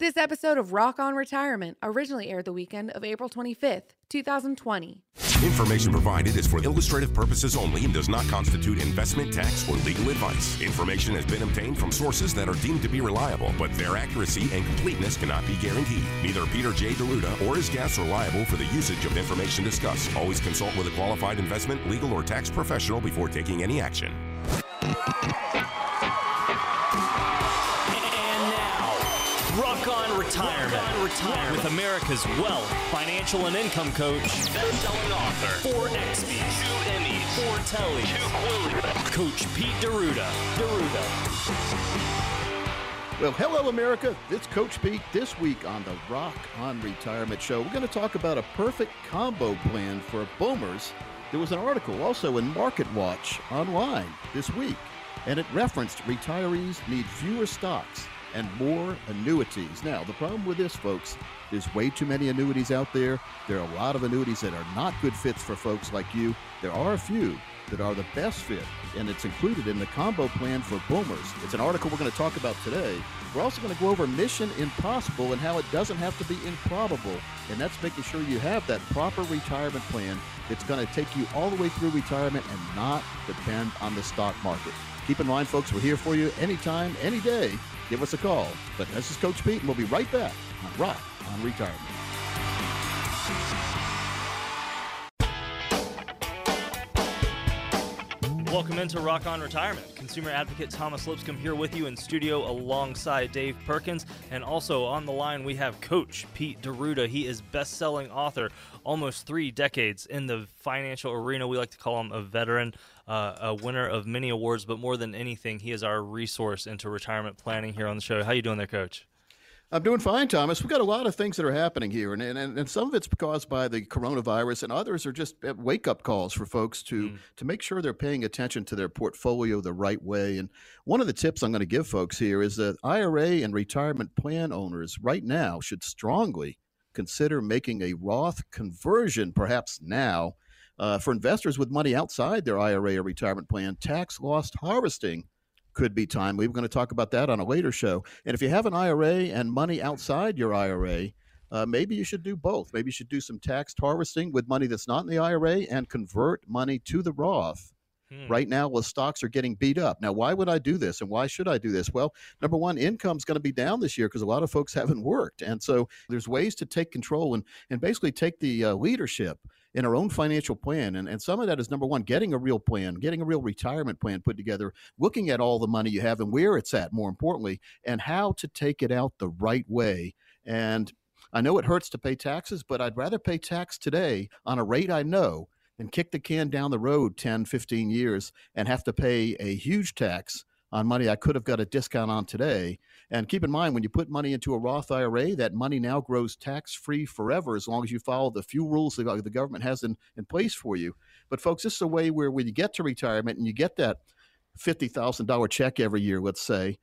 This episode of Rock On Retirement originally aired the weekend of April 25th, 2020. Information provided is for illustrative purposes only and does not constitute investment, tax, or legal advice. Information has been obtained from sources that are deemed to be reliable, but their accuracy and completeness cannot be guaranteed. Neither Peter J. D'Arruda or his guests are liable for the usage of information discussed. Always consult with a qualified investment, legal, or tax professional before taking any action. Retirement. Retirement. With America's wealth, financial, and income coach, best-selling author, four XBs, two Emmys, four Tellys, two Quillies, Coach Pete Deruda. D'Arruda. Well, hello, America. It's Coach Pete. This week on the Rock on Retirement Show, we're going to talk about a perfect combo plan for boomers. There was an article also in Market Watch online this week, and it referenced retirees need fewer stocks and more annuities. Now, the problem with this, folks, there's way too many annuities out there. There are a lot of annuities that are not good fits for folks like you. There are a few that are the best fit, and it's included in the combo plan for boomers. It's an article we're going to talk about today. We're also going to go over Mission Impossible and how it doesn't have to be improbable, and that's making sure you have that proper retirement plan that's going to take you all the way through retirement and not depend on the stock market. Keep in mind, folks, we're here for you anytime, any day. Give us a call. But this is Coach Pete, and we'll be right back on Rock on Retirement. Welcome into Rock On Retirement. Consumer advocate Thomas Lipscomb here with you in studio alongside Dave Perkins. And also on the line, we have Coach Pete D'Arruda. He is best selling author, almost three decades in the financial arena. We like to call him a veteran, uh, a winner of many awards, but more than anything, he is our resource into retirement planning here on the show. How you doing there, Coach? I'm doing fine, Thomas. We've got a lot of things that are happening here, and, and, and some of it's caused by the coronavirus, and others are just uh, wake up calls for folks to, mm. to make sure they're paying attention to their portfolio the right way. And one of the tips I'm going to give folks here is that IRA and retirement plan owners right now should strongly consider making a Roth conversion, perhaps now. Uh, for investors with money outside their IRA or retirement plan, tax loss harvesting could be timely. We're going to talk about that on a later show. And if you have an IRA and money outside your IRA, uh, maybe you should do both. Maybe you should do some tax harvesting with money that's not in the IRA and convert money to the Roth. Hmm. Right now, well, stocks are getting beat up. Now, why would I do this, and why should I do this? Well, number one, income's going to be down this year because a lot of folks haven't worked, and so there's ways to take control and and basically take the uh, leadership in our own financial plan. And, and some of that is number one, getting a real plan, getting a real retirement plan put together, looking at all the money you have and where it's at, more importantly, and how to take it out the right way. And I know it hurts to pay taxes, but I'd rather pay tax today on a rate I know than kick the can down the road 10, 15 years and have to pay a huge tax on money I could have got a discount on today. And keep in mind, when you put money into a Roth IRA, that money now grows tax free forever as long as you follow the few rules the, government has in, in place for you. But, folks, this is a way where when you get to retirement and you get that $50,000 check every year, let's say,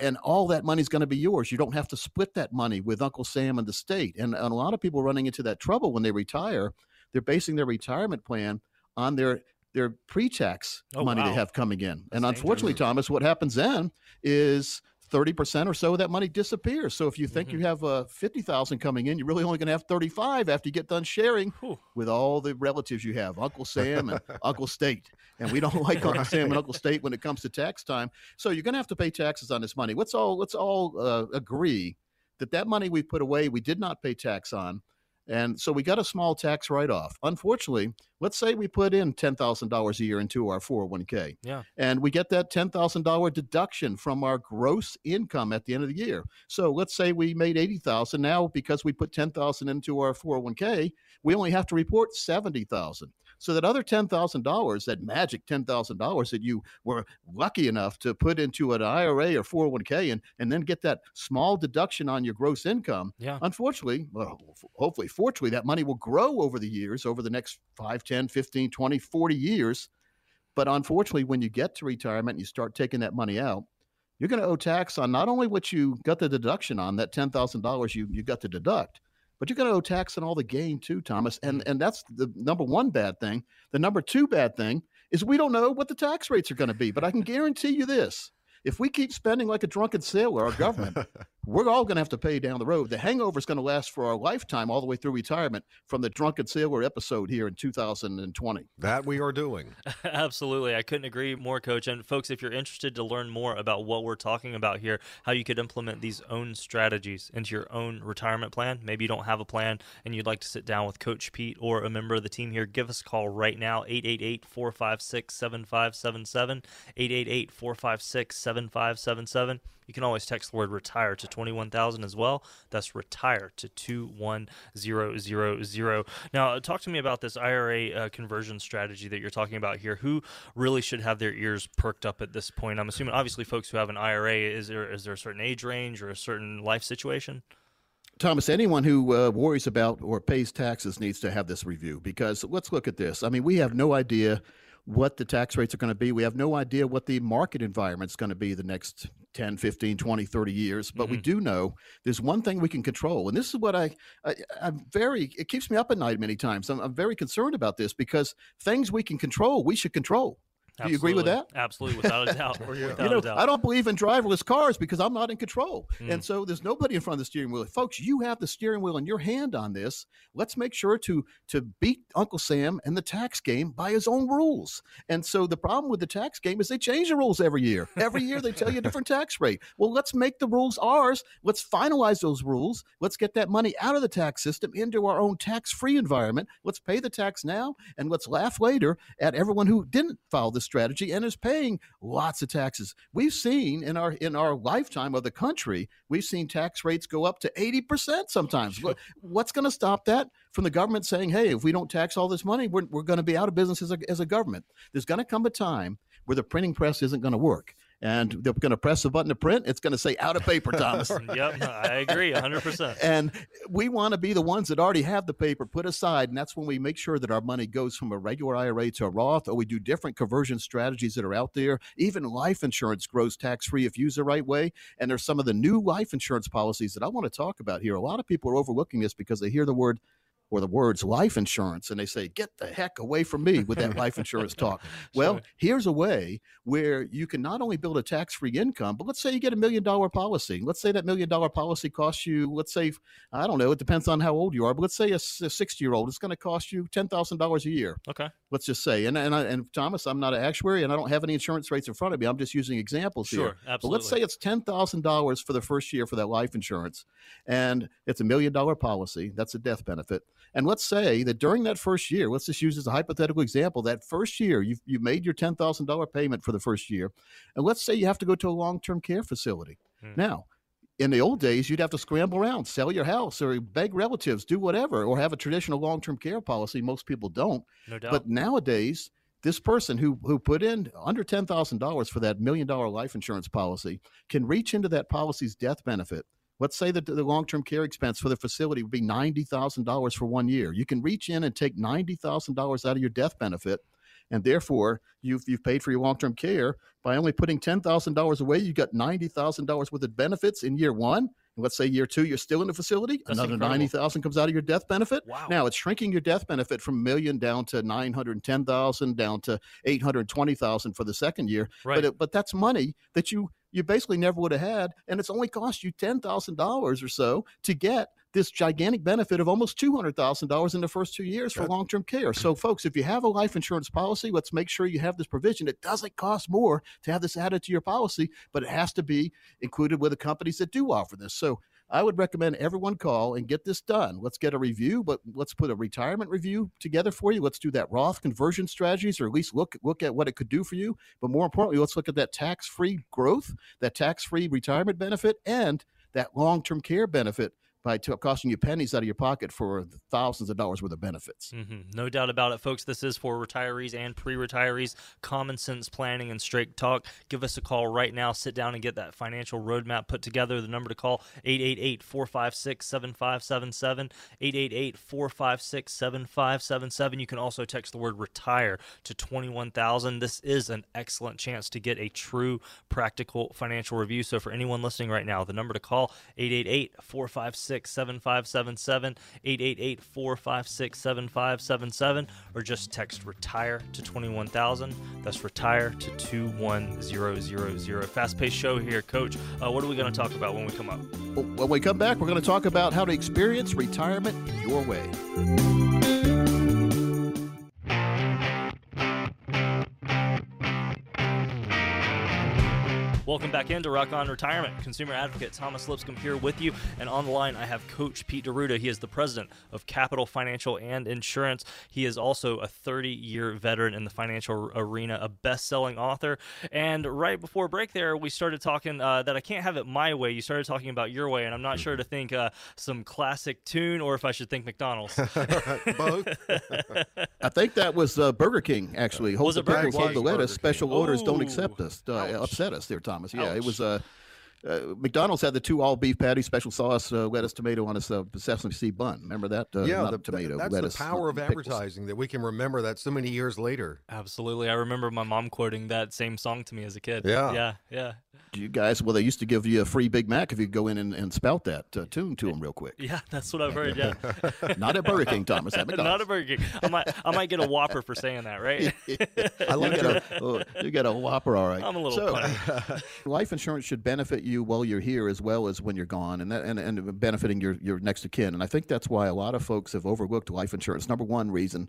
and all that money is going to be yours. You don't have to split that money with Uncle Sam and the state. And, and a lot of people running into that trouble when they retire, they're basing their retirement plan on their their pre-tax oh, money wow. they have coming in. And That's unfortunately. Thomas, what happens then is 30% or so of that money disappears. So if you think mm-hmm. you have uh, 50,000 coming in, you're really only going to have 35 after you get done sharing Whew. with all the relatives you have, Uncle Sam and Uncle State. And we don't like Uncle Sam and Uncle State when it comes to tax time. So you're going to have to pay taxes on this money. Let's all let's all uh, agree that that money we put away, we did not pay tax on. And so we got a small tax write off. Unfortunately, let's say we put in $10,000 a year into our 401k. Yeah. And we get that $10,000 deduction from our gross income at the end of the year. So let's say we made 80,000 now because we put 10,000 into our 401k, we only have to report 70,000. So that other $10,000, that magic $10,000 that you were lucky enough to put into an IRA or 401k and, and then get that small deduction on your gross income, yeah. unfortunately, well, hopefully, fortunately, that money will grow over the years, over the next 5, 10, 15, 20, 40 years. But unfortunately, when you get to retirement and you start taking that money out, you're going to owe tax on not only what you got the deduction on, that $10,000 you, you got to deduct, but you're going to owe tax on all the gain too, Thomas. And mm. and that's the number one bad thing. The number two bad thing is we don't know what the tax rates are going to be. But I can guarantee you this: if we keep spending like a drunken sailor, our government, we're all going to have to pay down the road. The hangover is going to last for our lifetime, all the way through retirement, from the drunken sailor episode here in 2020. That we are doing. Absolutely. I couldn't agree more, Coach. And folks, if you're interested to learn more about what we're talking about here, how you could implement these own strategies into your own retirement plan, maybe you don't have a plan and you'd like to sit down with Coach Pete or a member of the team here, give us a call right now, 888 456 7577. 888 456 7577. You can always text the word retire to 21,000 as well. That's retire to 21000. Now, talk to me about this IRA uh, conversion strategy that you're talking about here. Who really should have their ears perked up at this point? I'm assuming, obviously, folks who have an IRA, is there, is there a certain age range or a certain life situation? Thomas, anyone who uh, worries about or pays taxes needs to have this review because let's look at this. I mean, we have no idea what the tax rates are going to be. We have no idea what the market environment is going to be the next 10, 15, 20, 30 years. But mm-hmm. we do know there's one thing we can control. And this is what I, I am very, it keeps me up at night many times. I'm, I'm very concerned about this because things we can control, we should control. Do you agree with that? Absolutely, without a doubt. yeah. you know, I don't believe in driverless cars because I'm not in control, mm. and so there's nobody in front of the steering wheel. Folks, you have the steering wheel in your hand on this. Let's make sure to to beat Uncle Sam and the tax game by his own rules. And so the problem with the tax game is they change the rules every year. Every year they tell you a different tax rate. Well, let's make the rules ours. Let's finalize those rules. Let's get that money out of the tax system into our own tax-free environment. Let's pay the tax now, and let's laugh later at everyone who didn't file this strategy and is paying lots of taxes. We've seen in our in our lifetime of the country, we've seen tax rates go up to 80% sometimes. What's going to stop that from the government saying, "Hey, if we don't tax all this money, we're, we're going to be out of business as a, as a government." There's going to come a time where the printing press isn't going to work and they're going to press the button to print. It's going to say out of paper, Thomas. yep, I agree 100%. and we want to be the ones that already have the paper put aside. And that's when we make sure that our money goes from a regular IRA to a Roth, or we do different conversion strategies that are out there. Even life insurance grows tax free if used the right way. And there's some of the new life insurance policies that I want to talk about here. A lot of people are overlooking this because they hear the word or the words life insurance and they say get the heck away from me with that life insurance talk. Well sure. here's a way where you can not only build a tax-free income but let's say you get a million dollar policy. Let's say that million dollar policy costs you let's say i don't know it depends on how old you are but let's say a 60 year old it's going to cost you $10000 a year. Okay let's just say and and, I, and thomas i'm not an actuary and i don't have any insurance rates in front of me i'm just using examples sure, here absolutely. but let's say it's $10000 for the first year for that life insurance and it's a million dollar policy that's a death benefit and let's say that during that first year, let's just use as a hypothetical example, that first year you've, you made your $10,000 payment for the first year. And let's say you have to go to a long term care facility. Hmm. Now, in the old days, you'd have to scramble around, sell your house, or beg relatives, do whatever, or have a traditional long term care policy. Most people don't. No doubt. But nowadays, this person who who put in under ten thousand dollars for that million dollar life insurance policy can reach into that policy's death benefit Let's say that the long term care expense for the facility would be $90,000 for one year. You can reach in and take $90,000 out of your death benefit. And therefore, you've, you've paid for your long term care by only putting $10,000 away. You got $90,000 worth of benefits in year one. And let's say year two, you're still in the facility. That's another 90,000 comes out of your death benefit. Wow. Now it's shrinking your death benefit from a million down to 910,000 down to 820,000 for the second year. Right. But, it, but that's money that you you basically never would have had. And it's only cost you $10,000 or so to get this gigantic benefit of almost $200,000 in the first two years for long term care. So, folks, if you have a life insurance policy, let's make sure you have this provision. It doesn't cost more to have this added to your policy, but it has to be included with the companies that do offer this. So, I would recommend everyone call and get this done. Let's get a review, but let's put a retirement review together for you. Let's do that Roth conversion strategies, or at least look look at what it could do for you. But more importantly, let's look at that tax free growth, that tax free retirement benefit, and that long term care benefit by t- costing you pennies out of your pocket for thousands of dollars worth of benefits. Mm-hmm. No doubt about it, folks. This is for retirees and pre retirees. Common sense planning and straight talk. Give us a call right now. Sit down and get that financial roadmap put together. The number to call 888 456 7577. 888 456 7577. You can also text the word retire to 21000. This is an excellent chance to get a true practical financial review. So for anyone listening right now, the number to call 888 456 456 7577, 888 456 7577, or just text retire to 21000. That's retire to 21000. Fast paced show here, Coach. Uh, what are we going to talk about when we come up? When we come back, we're going to talk about how to experience retirement your way. Welcome back into Rock On Retirement. Consumer advocate Thomas Lipscomb here with you. And on the line, I have Coach Pete D'Arruda. He is the president of Capital Financial and Insurance. He is also a 30 year veteran in the financial arena, a best selling author. And right before break, there, we started talking uh, that I can't have it my way. You started talking about your way, and I'm not sure to think uh, some classic tune or if I should think McDonald's. Both. I think that was uh, Burger King, actually. Hold Was the it Burger hold King? the lettuce. Burger Special King. orders don't accept us. Uh, upset us there, Thomas. Yeah, it Ouch. was. Uh, uh, McDonald's had the two all beef patties, special sauce, uh, lettuce, tomato on a uh, sesame seed bun. Remember that? Uh, yeah, not the, tomato, that's lettuce. the power of pickles. advertising that we can remember that so many years later. Absolutely. I remember my mom quoting that same song to me as a kid. Yeah. Yeah. Yeah. You guys, well, they used to give you a free Big Mac if you go in and, and spout that uh, tune to them real quick. Yeah. That's what I've heard. Yeah. Not at Burger King, Thomas. At Not McDonald's. a Burger King. I might, I might get a Whopper for saying that, right? I you like get your, oh, you get a Whopper, all right. I'm a little So, life insurance should benefit you while you're here as well as when you're gone, and that, and, and benefiting your your next of kin. And I think that's why a lot of folks have overlooked life insurance. Number one reason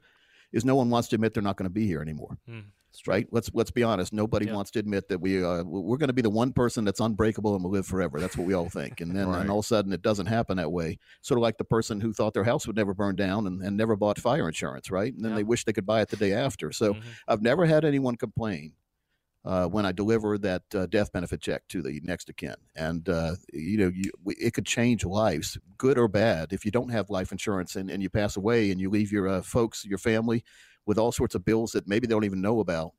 is no one wants to admit they're not going to be here anymore. Hmm. Right? Let's let's be honest. Nobody Yeah. wants to admit that we uh, we're going to be the one person that's unbreakable and will live forever. That's what we all think. And then Right. and all of a sudden it doesn't happen that way. Sort of like the person who thought their house would never burn down and, and never bought fire insurance, right? And then Yeah. they wish they could buy it the day after. So Mhm. I've never had anyone complain uh, when I deliver that uh, death benefit check to the next of kin. And, uh, you know, you, we, it could change lives, good or bad. If you don't have life insurance and, and you pass away and you leave your uh, folks, your family, with all sorts of bills that maybe they don't even know about.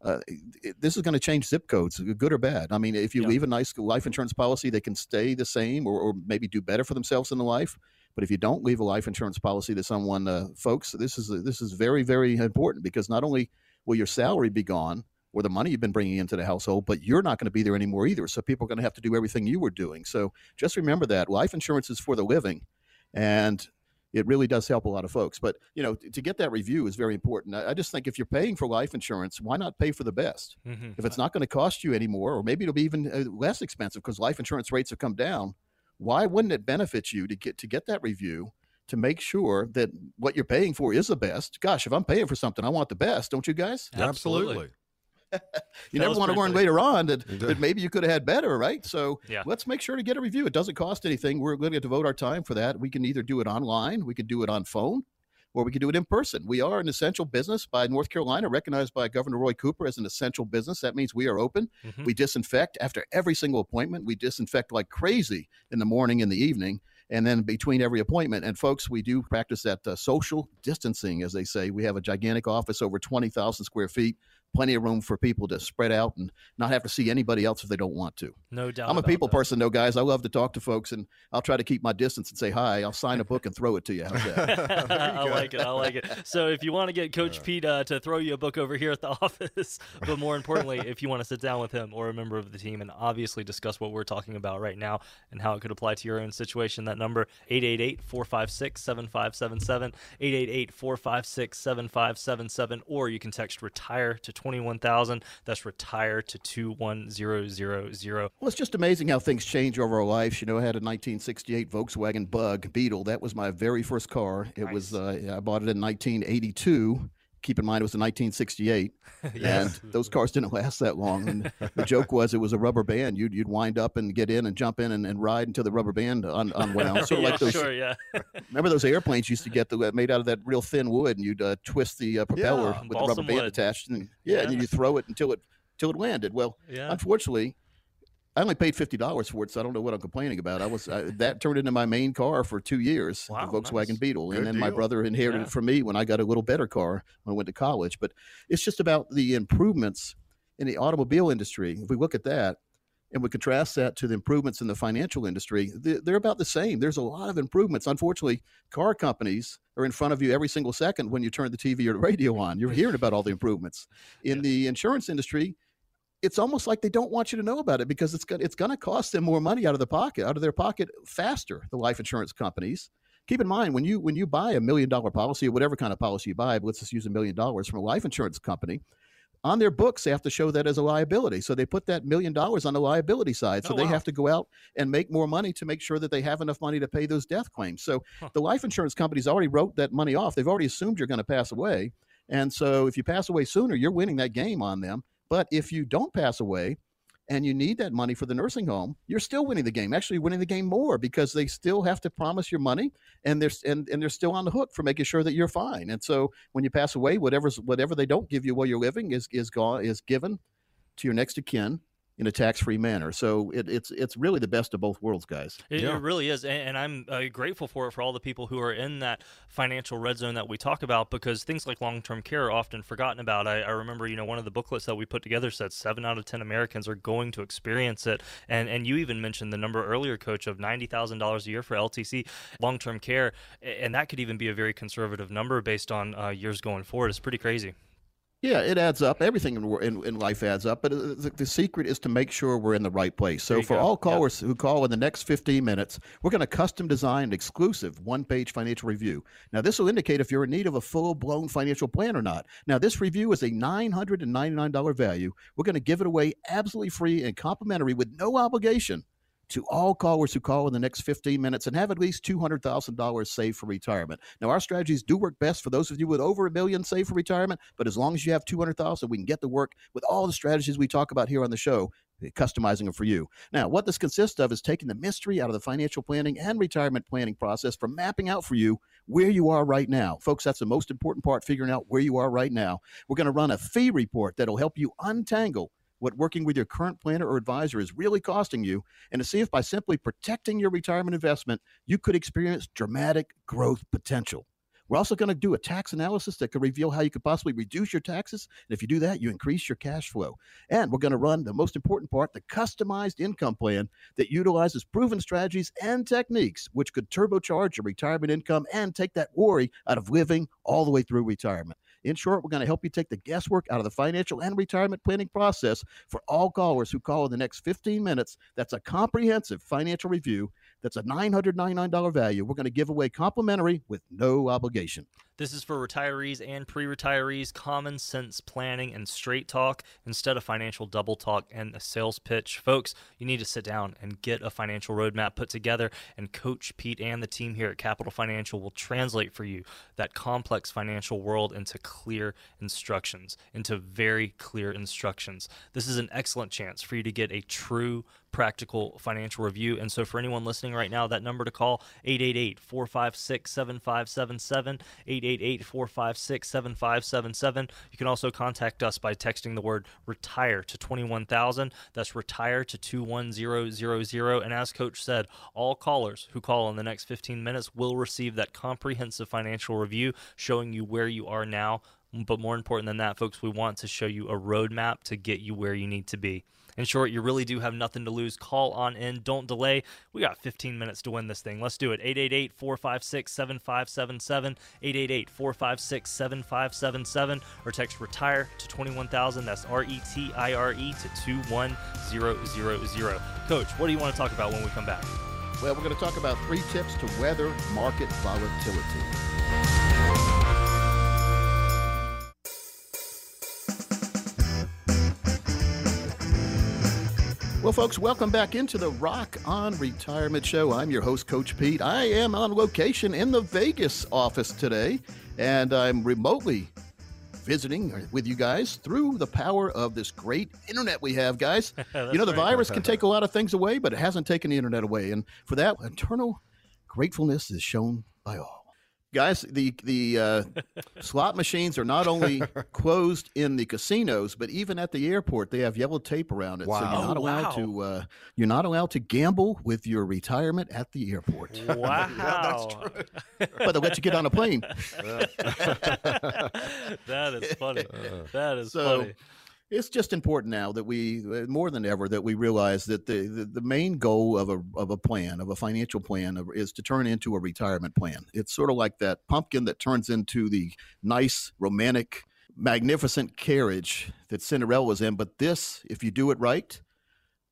Uh, it, this is going to change zip codes, good or bad. I mean, if you Yeah. leave a nice life insurance policy, they can stay the same or, or maybe do better for themselves in the life. But if you don't leave a life insurance policy to someone, uh, folks, this is this is very very important because not only will your salary be gone or the money you've been bringing into the household, but you're not going to be there anymore either. So people are going to have to do everything you were doing. So just remember that life insurance is for the living, and it really does help a lot of folks. But you know, to get that review is very important. I, I just think if you're paying for life insurance, why not pay for the best? Mhm. If it's not going to cost you anymore, or maybe it'll be even uh, less expensive because life insurance rates have come down, why wouldn't it benefit you to get to get that review to make sure that what you're paying for is the best? Gosh, if I'm paying for something, I want the best, don't you guys? absolutely. You That never want to learn funny. later on that, that maybe you could have had better, right? So Yeah. let's make sure to get a review. It doesn't cost anything. We're going to devote our time for that. We can either do it online, we can do it on phone, or we can do it in person. We are an essential business by North Carolina, recognized by Governor Roy Cooper as an essential business. That means we are open. Mhm. We disinfect after every single appointment. We disinfect like crazy in the morning and the evening, and then between every appointment. And folks, we do practice that uh, social distancing, as they say. We have a gigantic office over 20,000 square feet, plenty of room for people to spread out and not have to see anybody else if they don't want to. No doubt. I'm a people that. person, though, guys. I love to talk to folks, and I'll try to keep my distance and say hi. I'll sign a book and throw it to you. How's that? I like it. I like it. So if you want to get Coach Pete uh, to throw you a book over here at the office, but more importantly, if you want to sit down with him or a member of the team and obviously discuss what we're talking about right now and how it could apply to your own situation, that number 888-456-7577, 888-456-7577, or you can text retire to 21000. That's retire to 21000. Well, it's just amazing how things change over our lives. You know, I had a 1968 Volkswagen Bug Beetle. That was my very first car. It was uh, I bought it in 1982. Keep in mind, it was in 1968, Yes. and those cars didn't last that long. And the joke was, it was a rubber band. You'd you'd wind up and get in and jump in and, and ride until the rubber band un, unwound. Sort of yeah, like those. sure, yeah. Remember those airplanes used to get the, made out of that real thin wood, and you'd uh, twist the uh, propeller Yeah, with the rubber band wood. attached, and yeah, and you throw it until it till it landed. Well, Yeah. unfortunately, I only paid fifty dollars for it, so I don't know what I'm complaining about. I was I, that turned into my main car for two years, Wow, the Volkswagen nice. Beetle, Good and then my brother inherited Yeah. it from me when I got a little better car when I went to college. But it's just about the improvements in the automobile industry. If we look at that. And we contrast that to the improvements in the financial industry, they- they're about the same. There's a lot of improvements. Unfortunately, car companies are in front of you every single second when you turn the TV or the radio on. You're hearing about all the improvements. In the insurance industry, it's almost like they don't want you to know about it because it's going it's going to cost them more money out of the pocket out of their pocket faster the life insurance companies. Keep in mind when you when you buy a million dollar policy or whatever kind of policy you buy but let's just use a million dollars from a life insurance company on their books they have to show that as a liability. So they put that million dollars on the liability side. Oh, so Oh, they have to go out and make more money to make sure that they have enough money to pay those death claims. So Huh. the life insurance companies already wrote that money off. They've already assumed you're going to pass away. And so if you pass away sooner you're winning that game on them but if you don't pass away and you need that money for the nursing home, you're still winning the game. Actually, winning the game more because they still have to promise your money, and they're and, and they're still on the hook for making sure that you're fine. And so when you pass away, whatever's whatever they don't give you while you're living is is gone is given to your next of kin in a tax-free manner. So it, it's it's really the best of both worlds, guys. It, Yeah. it really is, and, and I'm uh, grateful for it for all the people who are in that financial red zone that we talk about because things like long-term care are often forgotten about. I, I remember, you know, one of the booklets that we put together said seven out of ten Americans are going to experience it, and and you even mentioned the number earlier, Coach, of ninety thousand dollars a year for LTC long-term care, and that could even be a very conservative number based on uh, years going forward. It's pretty crazy. Yeah, it adds up. Everything in, in, in life adds up, but the, the secret is to make sure we're in the right place. So for go. all Yep. callers who call in the next 15 minutes, we're going to custom design an exclusive one-page financial review. Now, this will indicate if you're in need of a full-blown financial plan or not. Now, this review is a $999 value. We're going to give it away absolutely free and complimentary with no obligation to all callers who call in the next 15 minutes and have at least $200,000 saved for retirement. Now, our strategies do work best for those of you with over a million saved for retirement, but as long as you have 200,000, we can get to work with all the strategies we talk about here on the show, eh, customizing them for you. Now, what this consists of is taking the mystery out of the financial planning and retirement planning process for mapping out for you where you are right now. Folks, that's the most important part, figuring out where you are right now. We're going to run a fee report that'll help you untangle what working with your current planner or advisor is really costing you and to see if by simply protecting your retirement investment, you could experience dramatic growth potential. We're also going to do a tax analysis that could reveal how you could possibly reduce your taxes. And if you do that, you increase your cash flow. And we're going to run the most important part the customized income plan that utilizes proven strategies and techniques which could turbocharge your retirement income and take that worry out of living all the way through retirement. In short, we're going to help you take the guesswork out of the financial and retirement planning process for all callers who call in the next 15 minutes. That's a comprehensive financial review. That's a $999 value. We're going to give away complimentary with no obligation. This is for retirees and pre retirees, common sense planning and straight talk instead of financial double talk and a sales pitch. Folks, you need to sit down and get a financial roadmap put together, and Coach Pete and the team here at Capital Financial will translate for you that complex financial world into clear instructions, into very clear instructions. This is an excellent chance for you to get a true practical financial review. And so, for anyone listening right now, that number to call 888 456 7577. 888 456 7577. You can also contact us by texting the word retire to 21000. That's retire to 21000. And as Coach said, all callers who call in the next 15 minutes will receive that comprehensive financial review showing you where you are now. But more important than that, folks, we want to show you a roadmap to get you where you need to be. In short, you really do have nothing to lose. Call on in. Don't delay. We got 15 minutes to win this thing. Let's do it. 888 456 7577. 888 456 7577. Or text retire to 21000. That's R E T I R E to 21000. Coach, what do you want to talk about when we come back? Well, we're going to talk about three tips to weather market volatility. Well, folks, welcome back into the Rock on Retirement Show. I'm your host, Coach Pete. I am on location in the Vegas office today, and I'm remotely visiting with you guys through the power of this great internet we have, guys. you know, the right. virus can take a lot of things away, but it hasn't taken the internet away. And for that, eternal gratefulness is shown by all. Guys, the the uh, slot machines are not only closed in the casinos, but even at the airport, they have yellow tape around it. Wow. So you're not allowed wow. to uh, you're not allowed to gamble with your retirement at the airport. Wow. Yeah, that's true. but they'll let you get on a plane. that is funny. That is So funny. It's just important now that we, uh, more than ever, that we realize that the, the, the main goal of a, of a plan, of a financial plan, of, is to turn into a retirement plan. It's sort of like that pumpkin that turns into the nice, romantic magnificent carriage that Cinderella was in. But this, if you do it right,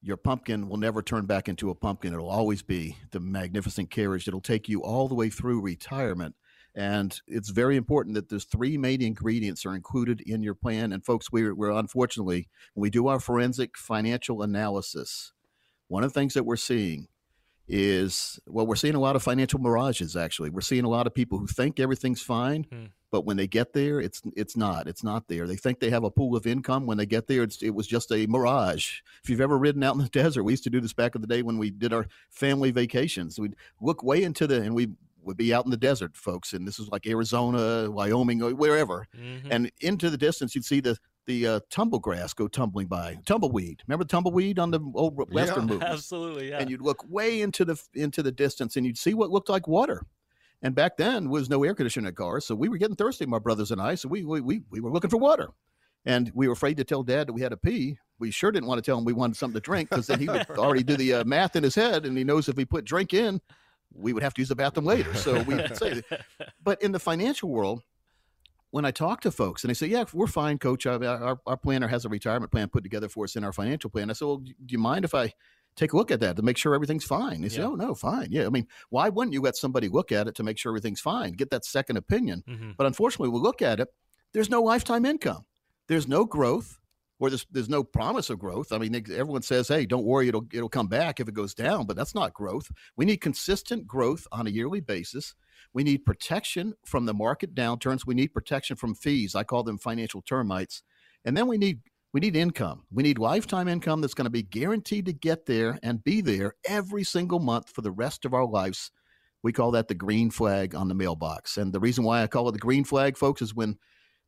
your pumpkin will never turn back into a pumpkin. It'll always be the magnificent carriage that'll take you all the way through retirement. And it's very important that those three main ingredients are included in your plan. And folks, we're, we're unfortunately, when we do our forensic financial analysis, one of the things that we're seeing is well, we're seeing a lot of financial mirages. Actually, we're seeing a lot of people who think everything's fine, Hmm. but when they get there, it's it's not. It's not there. They think they have a pool of income. When they get there, it's, it was just a mirage. If you've ever ridden out in the desert, we used to do this back in the day when we did our family vacations. We'd look way into the and we would be out in the desert, folks, and this is like Arizona, Wyoming, or wherever. Mhm. And into the distance, you'd see the the uh, tumble grass go tumbling by, tumbleweed. Remember tumbleweed on the old western movies? Absolutely, yeah. and you'd look way into the into the distance and you'd see what looked like water and back then was no air conditioning in cars so we were getting thirsty my brothers and i so we we, we, we were looking for water and we were afraid to tell dad that we had to pee we sure didn't want to tell him we wanted something to drink because then he would already do the uh, math in his head and he knows if we put drink in we would have to use the bathroom later so we would say but in the financial world when I talk to folks and they say, "Yeah, we're fine, Coach. Our, our, our planner has a retirement plan put together for us in our financial plan," I said, "Well, do you mind if I take a look at that to make sure everything's fine?" They say, "Oh no, fine. Yeah, I mean, why wouldn't you let somebody look at it to make sure everything's fine? Get that second opinion." Mhm. But unfortunately, we look at it. There's no lifetime income. There's no growth, or there's there's no promise of growth. I mean, everyone says, "Hey, don't worry, it'll it'll come back if it goes down," but that's not growth. We need consistent growth on a yearly basis. We need protection from the market downturns. We need protection from fees. I call them financial termites. And then we need we need income. We need lifetime income that's going to be guaranteed to get there and be there every single month for the rest of our lives. We call that the green flag on the mailbox. And the reason why I call it the green flag, folks, is when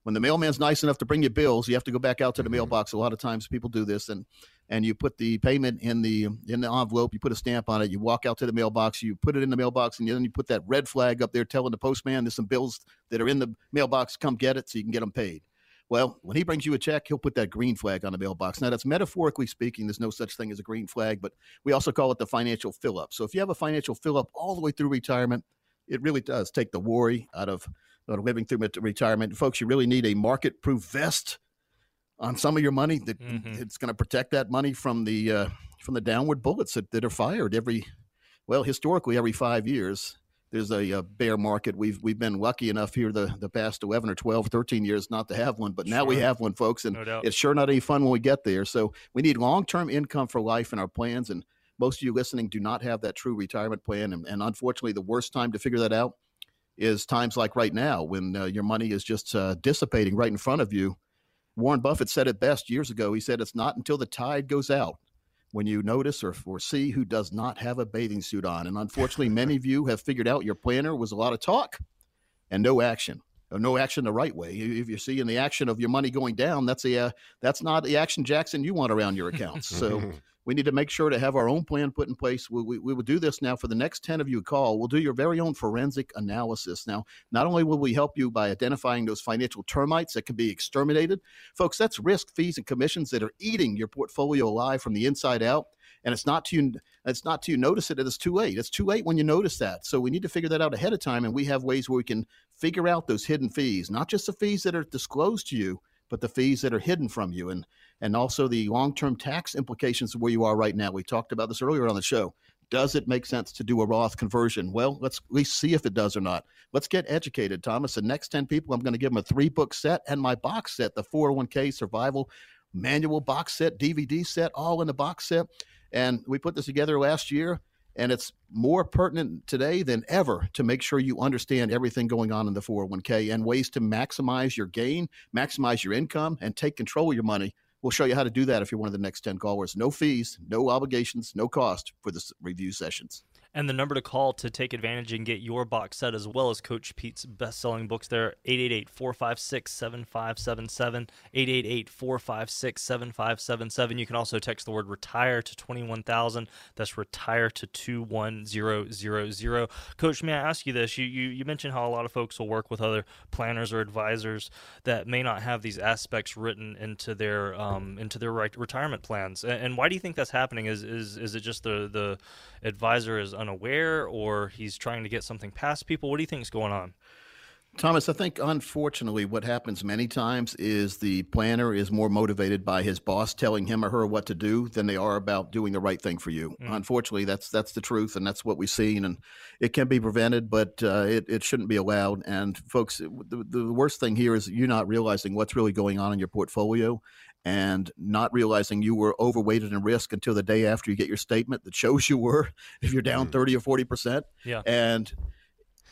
when the mailman's nice enough to bring you bills, you have to go back out to the Mhm. mailbox. A lot of times people do this and and you put the payment in the in the envelope, you put a stamp on it, you walk out to the mailbox, you put it in the mailbox, and then you put that red flag up there telling the postman there's some bills that are in the mailbox, come get it so you can get them paid. Well, when he brings you a check, he'll put that green flag on the mailbox. Now, that's metaphorically speaking, there's no such thing as a green flag, but we also call it the financial fill up. So if you have a financial fill up all the way through retirement, it really does take the worry out of, living through retirement. Folks, you really need a market proof vest on some of your money that Mhm. it's going to protect that money from the uh, from the downward bullets that, that are fired every well historically every five years. There's a, a bear market. We've we've been lucky enough here the the past 11 or 12 13 years not to have one but now we have one folks and no it's sure not any fun when we get there. So we need long-term income for life in our plans and most of you listening do not have that true retirement plan and, and unfortunately the worst time to figure that out is times like right now when uh, your money is just uh, dissipating right in front of you Warren Buffett said it best years ago. He said, It's not until the tide goes out when you notice or, or see who does not have a bathing suit on. And unfortunately, many of you have figured out your planner was a lot of talk and no action. Or no action the right way. If you're seeing the action of your money going down, that's a uh, that's not the action Jackson you want around your accounts. So we need to make sure to have our own plan put in place. We, we, we will do this now for the next 10 of you call. We'll do your very own forensic analysis. Now, not only will we help you by identifying those financial termites that can be exterminated, folks, that's risk, fees, and commissions that are eating your portfolio alive from the inside out. And it's not to you, it's not to you notice it, it's too late. It's too late when you notice that. So we need to figure that out ahead of time. And we have ways where we can figure out those hidden fees, not just the fees that are disclosed to you, but the fees that are hidden from you and and also the long-term tax implications of where you are right now. We talked about this earlier on the show. Does it make sense to do a Roth conversion? Well, let's at least see if it does or not. Let's get educated, Thomas. The next 10 people, I'm going to give them a three book set and my box set, the 401k survival manual box set, DVD set, all in the box set. And we put this together last year, and it's more pertinent today than ever to make sure you understand everything going on in the 401k and ways to maximize your gain, maximize your income, and take control of your money. We'll show you how to do that if you're one of the next 10 callers. No fees, no obligations, no cost for the review sessions. And the number to call to take advantage and get your box set as well as Coach Pete's best selling books there 888 456 7577. 888 456 7577. You can also text the word retire to 21000. That's retire to 21000. Coach, may I ask you this? You, you, you mentioned how a lot of folks will work with other planners or advisors that may not have these aspects written into their um, into their retirement plans. And, and why do you think that's happening? Is, is, is it just the, the advisor is unaware or he's trying to get something past people? What do you think is going on? Thomas, I think unfortunately what happens many times is the planner is more motivated by his boss telling him or her what to do than they are about doing the right thing for you. Mm. Unfortunately, that's that's the truth, and that's what we've seen, and it can be prevented, but uh, it it shouldn't be allowed. And folks, the, the worst thing here is you not realizing what's really going on in your portfolio. And not realizing you were overweighted in risk until the day after you get your statement that shows you were, if you're down Mm. 30 or 40%. Yeah. And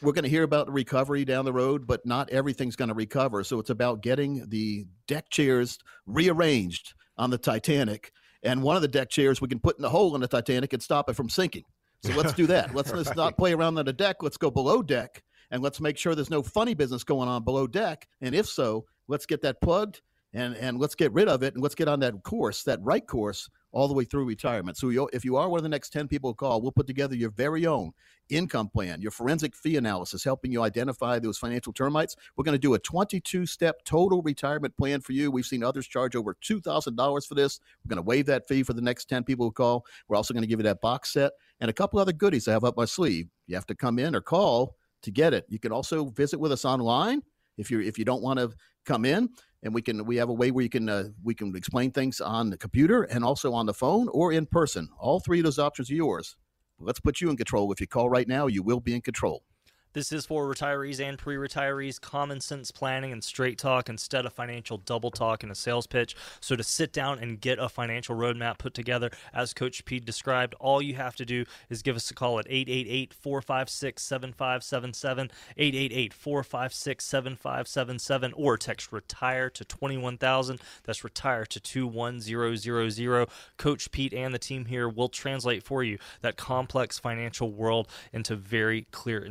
we're going to hear about the recovery down the road, but not everything's going to recover. So it's about getting the deck chairs rearranged on the Titanic. And one of the deck chairs we can put in the hole in the Titanic and stop it from sinking. So let's do that. Let's, let's not play around on the deck. Let's go below deck and let's make sure there's no funny business going on below deck. And if so, let's get that plugged and, and let's get rid of it and let's get on that course, that right course, all the way through retirement. So you, if you are one of the next 10 people to call, we'll put together your very own income plan, your forensic fee analysis, helping you identify those financial termites. We're going to do a 22 step total retirement plan for you. We've seen others charge over $2,000 for this. We're going to waive that fee for the next 10 people who call. We're also going to give you that box set and a couple other goodies I have up my sleeve. You have to come in or call to get it. You can also visit with us online if you if you don't want to come in and we can we have a way where you can uh, we can explain things on the computer and also on the phone or in person. All three of those options are yours. Let's put you in control. If you call right now, you will be in control. This is for retirees and pre retirees, common sense planning and straight talk instead of financial double talk and a sales pitch. So, to sit down and get a financial roadmap put together, as Coach Pete described, all you have to do is give us a call at 888 456 7577, 888 456 7577, or text retire to 21000. That's retire to 21000. Coach Pete and the team here will translate for you that complex financial world into very clear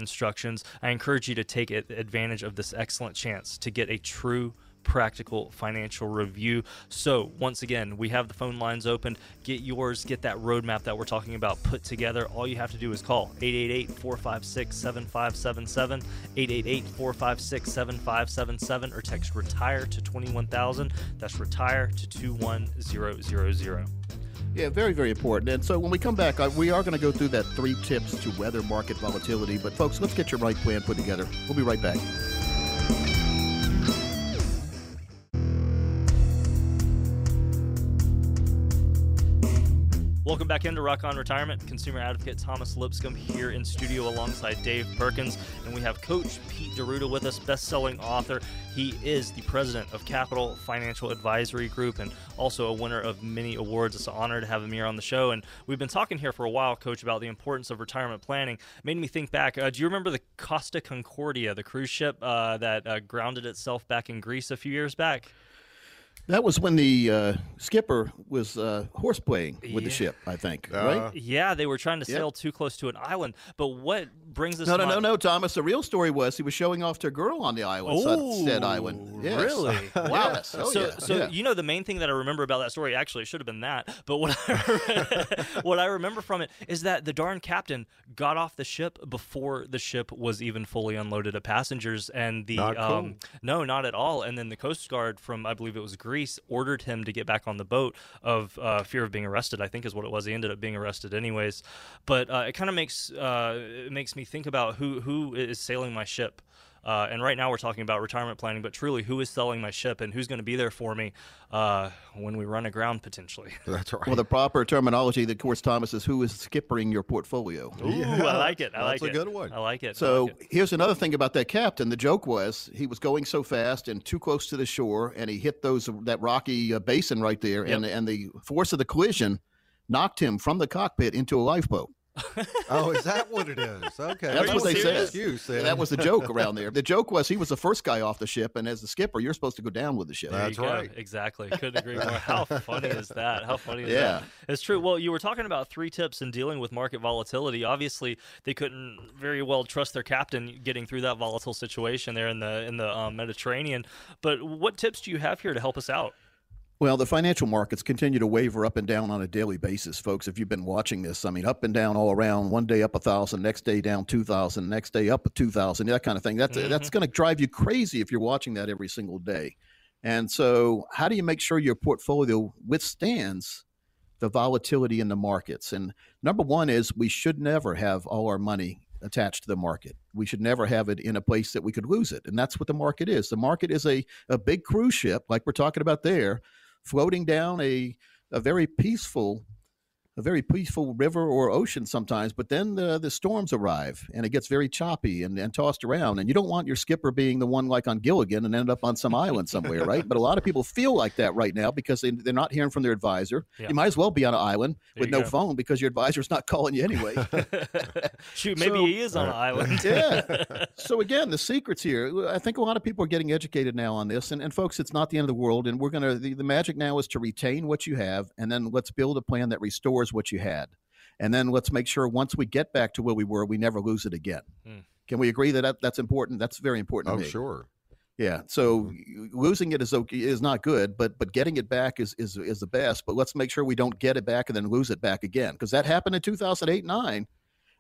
instructions. I encourage you to take advantage of this excellent chance to get a true practical financial review. So, once again, we have the phone lines open. Get yours, get that roadmap that we're talking about put together. All you have to do is call 888 456 7577, 888 456 7577, or text retire to 21000. That's retire to 21000. Yeah, very, very important. And so when we come back, uh, we are going to go through that three tips to weather market volatility. But folks, let's get your right plan put together. We'll be right back. Welcome back into Rock On Retirement. Consumer advocate Thomas Lipscomb here in studio alongside Dave Perkins. And we have Coach Pete D'Arruda with us, best selling author. He is the president of Capital Financial Advisory Group and also a winner of many awards. It's an honor to have him here on the show. And we've been talking here for a while, Coach, about the importance of retirement planning. Made me think back. Uh, do you remember the Costa Concordia, the cruise ship uh, that uh, grounded itself back in Greece a few years back? That was when the uh, skipper was uh, horseplaying with the ship, I think. Uh, right? Yeah, they were trying to Yep. sail too close to an island. But what brings us No, to no, no, my- no, Thomas. The real story was he was showing off to a girl on the island, said- said Oh, island. Yes. Really? Wow. Yes. Oh, so, yeah. so yeah. you know the main thing that I remember about that story actually should have been that, but what I, what I remember from it is that the darn captain got off the ship before the ship was even fully unloaded of passengers, and the Not cool. um, no, not at all. And then the Coast Guard from I believe it was Greece ordered him to get back on the boat of uh, fear of being arrested. I think is what it was. He ended up being arrested anyways. But uh, it kind of makes uh, it makes me think about who who is sailing my ship. Uh, and right now we're talking about retirement planning, but truly, who is selling my ship and who's going to be there for me uh, when we run aground potentially? That's right. well, the proper terminology, of course, Thomas, is who is skippering your portfolio. Ooh, I like it. I that's like a it. good one. I like it. So like it. here's another thing about that captain. The joke was he was going so fast and too close to the shore, and he hit those that rocky uh, basin right there, and and the force of the collision knocked him from the cockpit into a lifeboat. Oh, is that what it is? Okay. That's what they said. Excuse, that was the joke around there. The joke was he was the first guy off the ship, and as the skipper, you're supposed to go down with the ship. There That's you go. right. Exactly. Couldn't agree more. How funny is that? How funny is Yeah. that? It's true. Well, you were talking about three tips in dealing with market volatility. Obviously, they couldn't very well trust their captain getting through that volatile situation there in the in the um, Mediterranean. But what tips do you have here to help us out? Well, the financial markets continue to waver up and down on a daily basis, folks. If you've been watching this, I mean, up and down all around. One day up a thousand, next day down two thousand, next day up a two thousand, that kind of thing. That's that's mm-hmm. going to drive you crazy if you're watching that every single day. And so, how do you make sure your portfolio withstands the volatility in the markets? And number one is we should never have all our money attached to the market. We should never have it in a place that we could lose it. And that's what the market is. The market is a, a big cruise ship, like we're talking about there, floating down a, a very peaceful a very peaceful river or ocean sometimes, but then the, the storms arrive and it gets very choppy and, and tossed around. And you don't want your skipper being the one like on Gilligan and end up on some island somewhere, right? But a lot of people feel like that right now because they, they're not hearing from their advisor. Yeah. You might as well be on an island there with no go. phone because your advisor's not calling you anyway. Shoot, maybe so, he is on an island. yeah. So again, the secrets here, I think a lot of people are getting educated now on this. And, and folks, it's not the end of the world. And we're going to, the, the magic now is to retain what you have and then let's build a plan that restores what you had. And then let's make sure once we get back to where we were, we never lose it again. Hmm. Can we agree that, that that's important? That's very important. Oh, sure. Yeah. So losing it is okay, is not good, but but getting it back is is is the best. But let's make sure we don't get it back and then lose it back again because that happened in 2008 nine.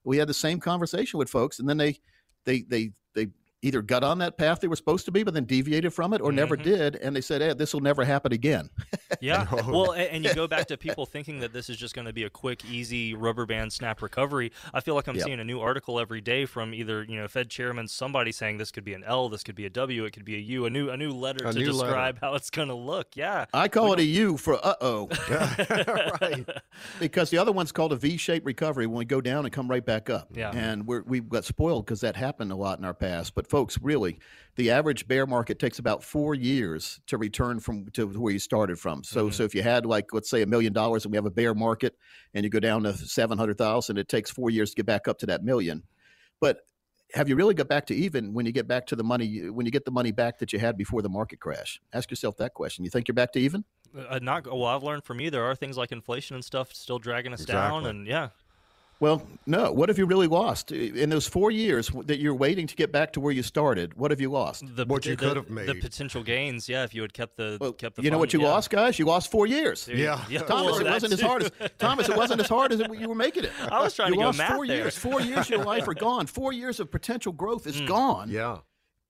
We had the same conversation with folks, and then they they they they either got on that path they were supposed to be, but then deviated from it, or mm-hmm. never did, and they said, "Hey, this will never happen again." yeah. Well, and you go back to people thinking that this is just going to be a quick, easy rubber band snap recovery. I feel like I'm yep. seeing a new article every day from either you know Fed chairman, somebody saying this could be an L, this could be a W, it could be a U, a new a new letter a to new describe letter. how it's going to look. Yeah. I call it a U for uh oh. right. Because the other one's called a V-shaped recovery when we go down and come right back up. Yeah. And we're, we've got spoiled because that happened a lot in our past, but folks, really, the average bear market takes about four years to return from to where you started from. So, mm-hmm. so if you had like let's say a million dollars and we have a bear market and you go down to seven hundred thousand, it takes four years to get back up to that million. But have you really got back to even when you get back to the money when you get the money back that you had before the market crash? Ask yourself that question. You think you're back to even? Uh, not well. I've learned from you there are things like inflation and stuff still dragging us exactly. down, and yeah. Well, no. What have you really lost in those four years that you're waiting to get back to where you started? What have you lost? The, what you the, could have made. The potential gains, yeah. If you had kept the well, kept the. You know what you yeah. lost, guys? You lost four years. Yeah, yeah. Thomas, well, it wasn't as hard as Thomas. It wasn't as hard as you were making it. I was trying you to lost go math four there. years. Four years of your life are gone. Four years of potential growth is mm. gone. Yeah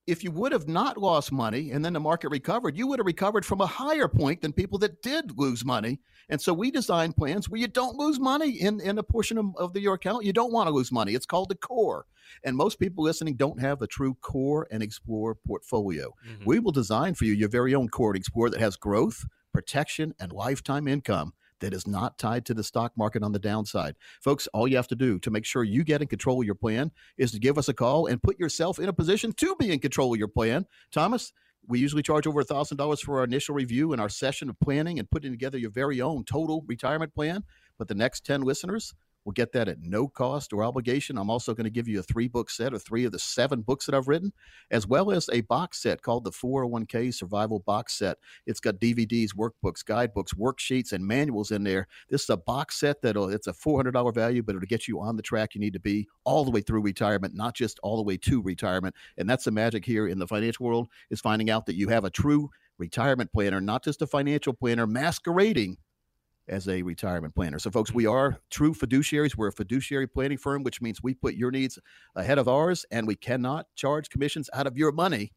if you would have not lost money and then the market recovered, you would have recovered from a higher point than people that did lose money. And so we design plans where you don't lose money in, in a portion of, of the, your account. You don't want to lose money. It's called the core. And most people listening don't have a true core and explore portfolio. Mm-hmm. We will design for you your very own core and explore that has growth, protection, and lifetime income that is not tied to the stock market on the downside. Folks, all you have to do to make sure you get in control of your plan is to give us a call and put yourself in a position to be in control of your plan. Thomas, we usually charge over $1,000 for our initial review and our session of planning and putting together your very own total retirement plan. But the next 10 listeners, We'll get that at no cost or obligation. I'm also going to give you a three book set of three of the seven books that I've written, as well as a box set called the 401k Survival Box Set. It's got DVDs, workbooks, guidebooks, worksheets, and manuals in there. This is a box set that it's a $400 value, but it'll get you on the track you need to be all the way through retirement, not just all the way to retirement. And that's the magic here in the financial world is finding out that you have a true retirement planner, not just a financial planner masquerading as a retirement planner. So, folks, we are true fiduciaries. We're a fiduciary planning firm, which means we put your needs ahead of ours, and we cannot charge commissions out of your money.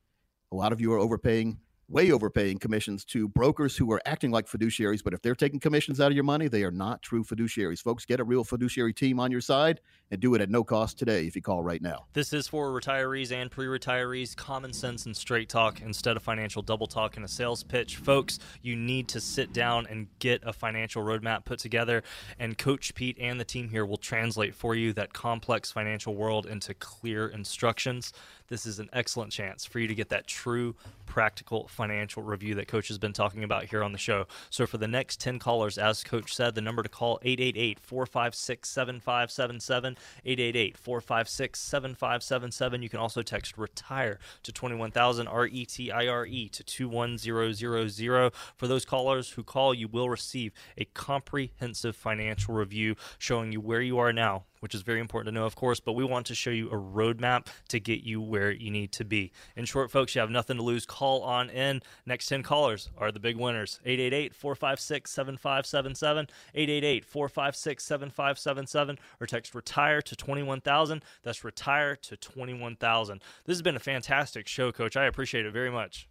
A lot of you are overpaying way overpaying commissions to brokers who are acting like fiduciaries. But if they're taking commissions out of your money, they are not true fiduciaries. Folks, get a real fiduciary team on your side and do it at no cost today if you call right now. This is for retirees and pre retirees. Common sense and straight talk instead of financial double talk and a sales pitch. Folks, you need to sit down and get a financial roadmap put together. And Coach Pete and the team here will translate for you that complex financial world into clear instructions this is an excellent chance for you to get that true practical financial review that coach has been talking about here on the show. So for the next 10 callers as coach said, the number to call 888-456-7577, 888-456-7577. You can also text retire to 21000 R E T I R E to 21000. For those callers who call, you will receive a comprehensive financial review showing you where you are now which is very important to know, of course, but we want to show you a roadmap to get you where you need to be. In short, folks, you have nothing to lose. Call on in. Next 10 callers are the big winners 888 456 7577, 888 456 7577, or text retire to 21000. That's retire to 21000. This has been a fantastic show, Coach. I appreciate it very much.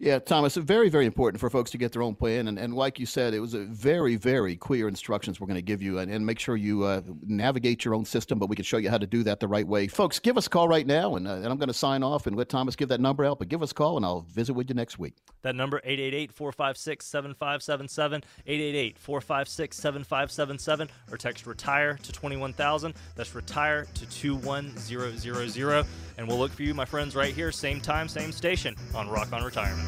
Yeah, Thomas, very, very important for folks to get their own plan. And, and like you said, it was a very, very clear instructions we're going to give you and, and make sure you uh, navigate your own system, but we can show you how to do that the right way. Folks, give us a call right now, and, uh, and I'm going to sign off and let Thomas give that number out, but give us a call and I'll visit with you next week. That number, 888-456-7577, 888-456-7577, or text RETIRE to 21000. That's RETIRE to 21000. And we'll look for you, my friends, right here, same time, same station on Rock on Retirement.